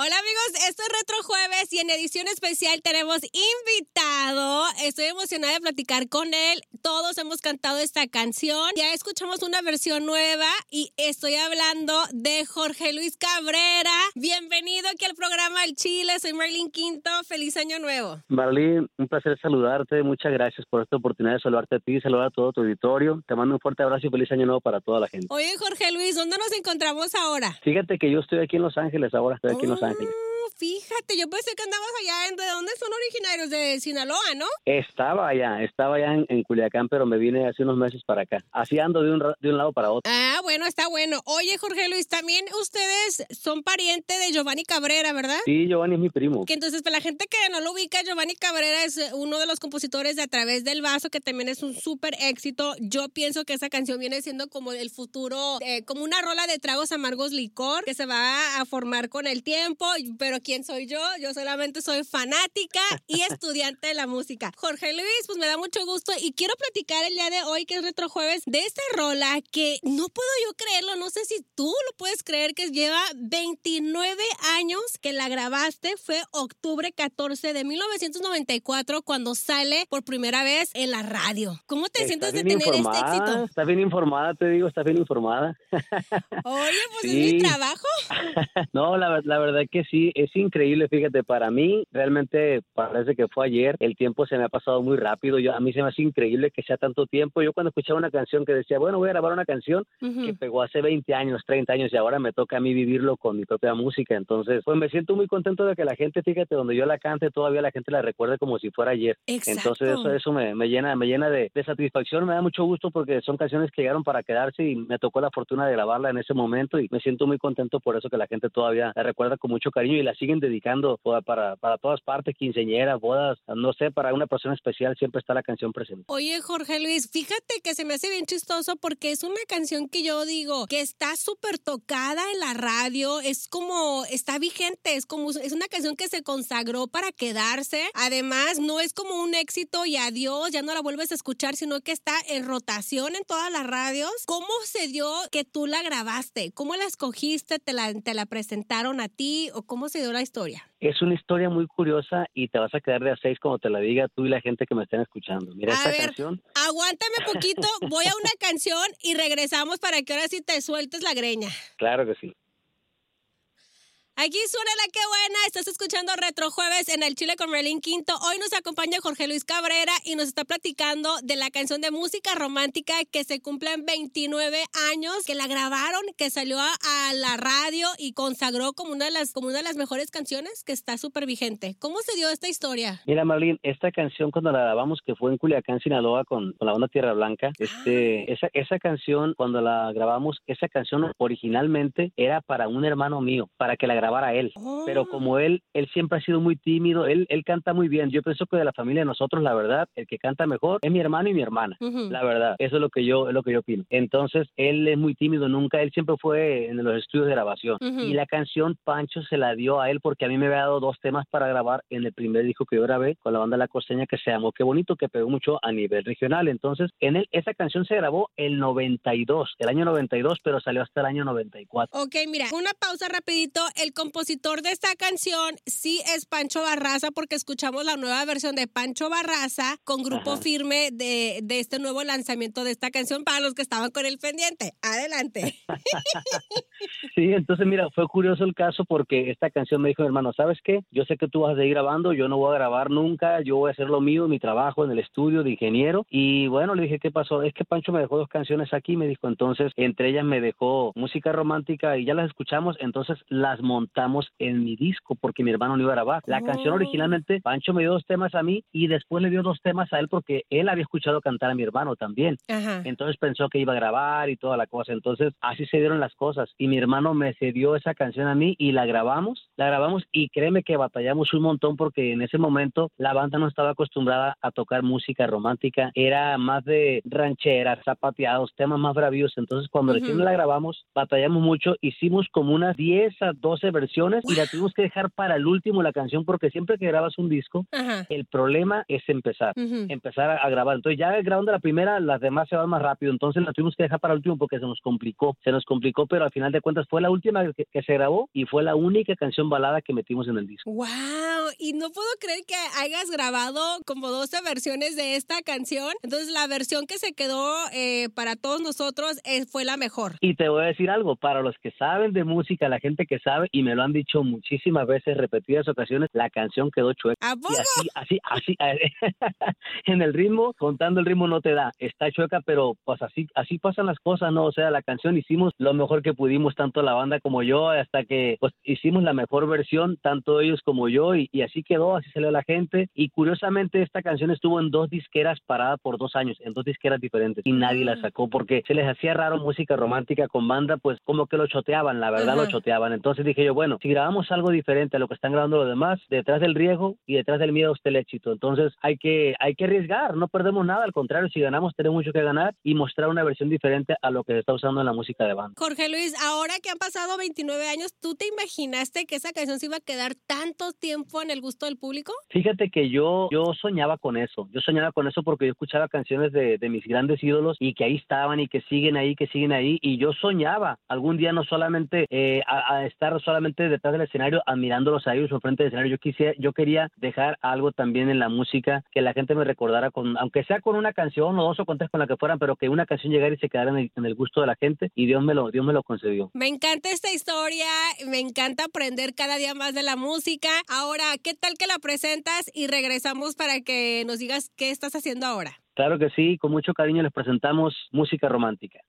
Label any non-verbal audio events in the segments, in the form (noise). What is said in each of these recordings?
Hola amigos, esto es Retro Jueves y en edición especial tenemos invitado. Estoy emocionada de platicar con él. Todos hemos cantado esta canción. Ya escuchamos una versión nueva y estoy hablando de Jorge Luis Cabrera. Bienvenido aquí al programa El Chile. Soy Marlene Quinto. Feliz año nuevo. Marlene, un placer saludarte. Muchas gracias por esta oportunidad de saludarte a ti y saludar a todo tu auditorio. Te mando un fuerte abrazo y feliz año nuevo para toda la gente. Oye Jorge Luis, ¿dónde nos encontramos ahora? Fíjate que yo estoy aquí en Los Ángeles ahora. Estoy aquí en Los Ángeles. Fíjate, yo pensé que andabas allá. ¿De dónde son originarios? De Sinaloa, ¿no? Estaba allá, estaba allá en, en Culiacán, pero me vine hace unos meses para acá. Así ando de un, de un lado para otro. Ah, bueno, está bueno. Oye, Jorge Luis, también ustedes son pariente de Giovanni Cabrera, ¿verdad? Sí, Giovanni es mi primo. Que entonces, para la gente que no lo ubica, Giovanni Cabrera es eh, uno de los compositores de A través del vaso, que también es un súper éxito. Yo pienso que esa canción viene siendo como el futuro, eh, como una rola de tragos amargos licor que se va a formar con el tiempo. Pero ¿quién soy yo? Yo solamente soy fanática y (laughs) estudiante de la música. Jorge Luis, pues me da mucho gusto y quiero platicar el día de hoy, que es Retro Jueves, de esta rola que no puedo yo creerlo, no sé si tú lo puedes creer, que lleva 29 años que la grabaste, fue octubre 14 de 1994 cuando sale por primera vez en la radio. ¿Cómo te sientes de tener este éxito? Está bien informada, te digo, está bien informada. Oye, pues es Sí. mi trabajo. (laughs) no, la, la verdad que sí, es increíble, fíjate, para mí realmente parece que fue ayer, el tiempo se me ha pasado muy rápido, yo, a mí se me hace increíble que sea tanto tiempo, yo cuando escuchaba una canción que decía, bueno, voy a grabar una canción que Ujú. pegó hace 20 años, 30 años y ahora me toca a mí vivirlo con mi propia música, entonces pues me siento muy contento de que la gente, fíjate, donde yo la cante, todavía la gente la recuerde como si fuera ayer. Exacto. Entonces eso, eso me, me llena, me llena de, de satisfacción, me da mucho gusto porque son canciones que llegaron para quedarse y me tocó la fortuna de grabarla en ese momento y me siento muy contento por eso que la gente todavía la recuerda con mucho cariño y la siguen dedicando para, para, todas partes, quinceñeras, bodas, no sé, para una persona especial siempre está la canción presente. Oye, Jorge Luis, fíjate que se me hace bien chistoso porque es una canción que yo digo que está súper tocada en la radio, es como, está vigente, es como, es una canción que se consagró para quedarse. Además, no es como un éxito y adiós, ya no la vuelves a escuchar, sino que está en rotación en todas las radios. ¿Cómo se dio que tú la grabaste? ¿Cómo la escogiste? ¿Te la, te la presentaron a ti? ¿O cómo se dio la historia? Es una historia muy curiosa y te vas a quedar de a seis como te la diga tú y la gente que me estén escuchando. Mira, A esta ver. canción Aguántame poquito, voy a una (laughs) canción y regresamos para que ahora sí te sueltes la greña. Claro que sí. Aquí suena la que buena. Estás escuchando Retro Jueves en el Chile con Merlin Quinto. Hoy nos acompaña Jorge Luis Cabrera y nos está platicando de la canción de música romántica que se cumplen 29 años, que la grabaron, que salió a, la radio y consagró como una de las, como una de las mejores canciones que está súper vigente. ¿Cómo se dio esta historia? Mira, Marlene, esta canción cuando la grabamos, que fue en Culiacán, Sinaloa, con, con la banda Tierra Blanca, este, esa, esa canción, cuando la grabamos, esa canción originalmente era para un hermano mío, para que la grabara él. Oh. Pero como él, él siempre ha sido muy tímido, él, él canta muy bien. Yo pienso que de la familia de nosotros, la verdad, el que canta mejor es mi hermano y mi hermana. Ujú. La verdad, eso es lo que yo, es lo que yo opino. Entonces, él es muy tímido, nunca, él siempre fue en los estudios de grabación. Ujú. Y la canción Pancho se la dio a él porque a mí me había dado dos temas para grabar en el primer disco que yo grabé con la banda La Costeña que se llamó Qué Bonito, que pegó mucho a nivel regional. Entonces, en él, esa canción se grabó el 92, el año 92, pero salió hasta el año 94. Ok, mira, una pausa rapidito. El compositor de esta canción sí es Pancho Barraza porque escuchamos la nueva versión de Pancho Barraza con grupo Ajá. firme de, de este nuevo lanzamiento de esta canción para los que estaban con el pendiente. Adelante. (laughs) Sí, entonces mira, fue curioso el caso porque esta canción me dijo hermano, ¿sabes qué? Yo sé que tú vas a seguir grabando, yo no voy a grabar nunca, yo voy a hacer lo mío, mi trabajo en el estudio de ingeniero. Y bueno, le dije, ¿qué pasó? Es que Pancho me dejó dos canciones aquí, me dijo, entonces entre ellas me dejó música romántica y ya las escuchamos, entonces las montamos en mi disco porque mi hermano no iba a grabar. La canción Oh. originalmente, Pancho me dio dos temas a mí y después le dio dos temas a él porque él había escuchado cantar a mi hermano también. Ajá. Entonces pensó que iba a grabar y toda la cosa. Entonces así se dieron las cosas. Y mi hermano me cedió esa canción a mí y la grabamos, la grabamos y créeme que batallamos un montón porque en ese momento la banda no estaba acostumbrada a tocar música romántica. Era más de rancheras, zapateados, temas más bravíos. Entonces cuando Ujú. recién la grabamos, batallamos mucho. Hicimos como unas 10 a 12 versiones y la tuvimos que dejar para el último la canción porque siempre que grabas un disco, Ajá. el problema es empezar empezar a, a grabar. Entonces ya grabando la primera, las demás se van más rápido. Entonces la tuvimos que dejar para el último porque se nos complicó. Se nos complicó, pero al final de cuentas fue la última que, que se grabó y fue la única canción balada que metimos en el disco. ¡Wow! Y no puedo creer que hayas grabado como 12 versiones de esta canción. Entonces, la versión que se quedó eh, para todos nosotros eh, fue la mejor. Y te voy a decir algo, para los que saben de música, la gente que sabe, y me lo han dicho muchísimas veces, repetidas ocasiones, la canción quedó chueca. ¿A poco? Y así, así, así, (laughs) en el ritmo, contando el ritmo no te da, está chueca, pero pues así, así pasan las cosas, ¿no? O sea, la canción hicimos lo mejor que pudimos, tanto la banda como yo, hasta que pues hicimos la mejor versión, tanto ellos como yo, y, y así quedó, así salió la gente. Y curiosamente, esta canción estuvo en dos disqueras parada por dos años, en dos disqueras diferentes, y nadie la sacó porque se les hacía raro música romántica con banda, pues como que lo choteaban, la verdad lo choteaban. Entonces dije yo, bueno, si grabamos algo diferente a lo que están grabando los demás, detrás del riesgo y detrás del miedo está el éxito. Entonces hay que, hay que arriesgar, no perdemos nada, al contrario, si ganamos tenemos mucho que ganar y mostrar una versión diferente a lo que se está usando en la música de banda. Jorge Luis, ahora que han pasado 29 años, ¿tú te imaginaste que esa canción se iba a quedar tanto tiempo en el gusto del público? Fíjate que yo, yo soñaba con eso, yo soñaba con eso porque yo escuchaba canciones de, de mis grandes ídolos y que ahí estaban y que siguen ahí, que siguen ahí y yo soñaba algún día no solamente eh, a, a, estar solamente detrás del escenario admirándolos a ellos o frente del escenario, yo quisiera, yo quería dejar algo también en la música que la gente me recordara con, aunque sea con una canción o dos o con tres con la que fueran, pero que una canción llegara y se quedara en el, en el gusto de la gente y Dios me lo, Dios me lo concedió. Me encanta esta historia, me encanta aprender cada día más de la música. Ahora, ¿qué tal que la presentas y regresamos para que nos digas qué estás haciendo ahora? Claro que sí, con mucho cariño les presentamos música romántica.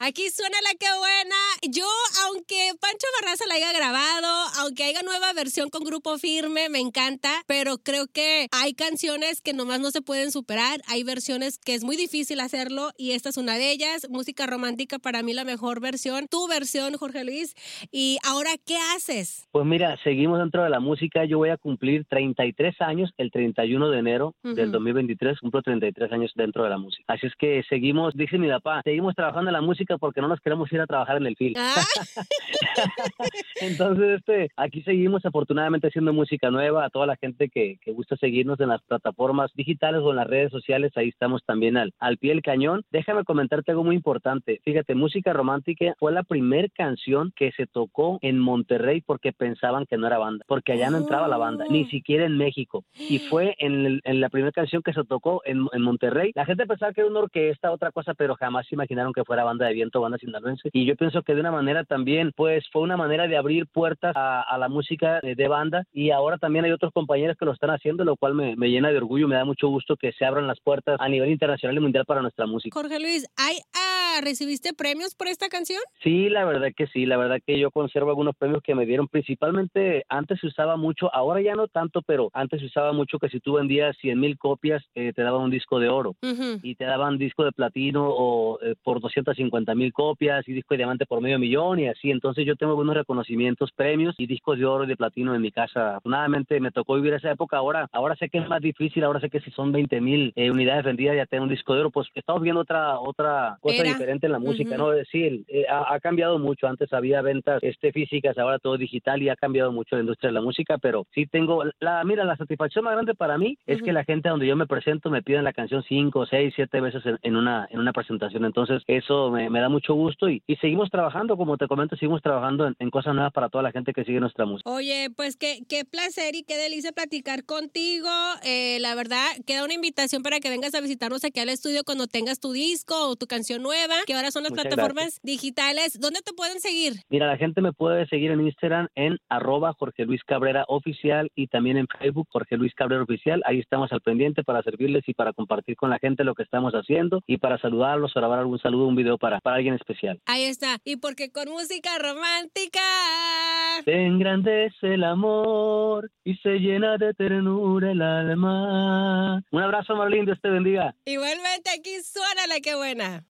Aquí suena la que buena. Yo, aunque Pancho Barraza la haya grabado, aunque haya nueva versión con grupo firme, me encanta, pero creo que hay canciones que nomás no se pueden superar. Hay versiones que es muy difícil hacerlo y esta es una de ellas. Música romántica para mí la mejor versión. Tu versión, Jorge Luis. Y ahora, ¿qué haces? Pues mira, seguimos dentro de la música. Yo voy a cumplir 33 años el 31 de enero uh -huh. del 2023. Cumplo 33 años dentro de la música. Así es que seguimos, dice mi papá, seguimos trabajando en la música porque no nos queremos ir a trabajar en el film. Ah. (laughs) Entonces, este, aquí seguimos afortunadamente haciendo música nueva. A toda la gente que, que, gusta seguirnos en las plataformas digitales o en las redes sociales, ahí estamos también al, al pie del cañón. Déjame comentarte algo muy importante. Fíjate, Música Romántica fue la primer canción que se tocó en Monterrey porque pensaban que no era banda, porque allá no entraba la banda, ni siquiera en México. Y fue en, el, en la primera canción que se tocó en, en Monterrey. La gente pensaba que era una orquesta, otra cosa, pero jamás se imaginaron que fuera banda de viento, banda sinaloense. Y yo pienso que de una manera también, pues fue una manera de abrir puertas a, a la música de, de, banda. Y ahora también hay otros compañeros que lo están haciendo, lo cual me, me, llena de orgullo, me da mucho gusto que se abran las puertas a nivel internacional y mundial para nuestra música. Jorge Luis, ¿hay, ah, ¿recibiste premios por esta canción? Sí, la verdad que sí, la verdad que yo conservo algunos premios que me dieron, principalmente antes se usaba mucho, ahora ya no tanto, pero antes se usaba mucho que si tú vendías 100 mil copias, eh, te daban un disco de oro Uh -huh. y te daban disco de platino o eh, por 250 mil copias y disco de diamante por medio millón y así. Entonces yo tengo buenos reconocimientos, premios y discos de oro y de platino en mi casa. Afortunadamente me tocó vivir esa época. Ahora, ahora sé que es más difícil. Ahora sé que si son 20 mil eh, unidades vendidas ya tengo un disco de oro. Pues estamos viendo otra otra cosa Era. diferente en la música, Ujú. ¿no? Es decir, eh, ha, ha cambiado mucho. Antes había ventas este físicas, ahora todo digital y ha cambiado mucho la industria de la música. Pero sí tengo la mira la satisfacción más grande para mí es Ujú. que la gente donde yo me presento me piden la canción cinco, seis, siete veces en, en una en una presentación. Entonces eso me, me da mucho gusto y, y seguimos trabajando, como te comento, seguimos trabajando en, en cosas nuevas para toda la gente que sigue nuestra música. Oye, pues qué, qué placer y qué delicia platicar contigo. Eh, la verdad, queda una invitación para que vengas a visitarnos aquí al estudio cuando tengas tu disco o tu canción nueva, que ahora son las Muchas plataformas digitales. ¿Dónde te pueden seguir? Mira, la gente me puede seguir en Instagram en arroba Jorge Luis Cabrera Oficial y también en Facebook Jorge Luis Cabrera Oficial. Ahí estamos al pendiente para servirles y para compartir con la gente lo que estamos haciendo y para saludarlos o grabar algún saludo, un video para, para alguien especial. Ahí está. Y porque con música romántica. Se engrandece el amor y se llena de ternura el alma. Un abrazo, Marlene, Dios te bendiga. Igualmente aquí suena la que buena.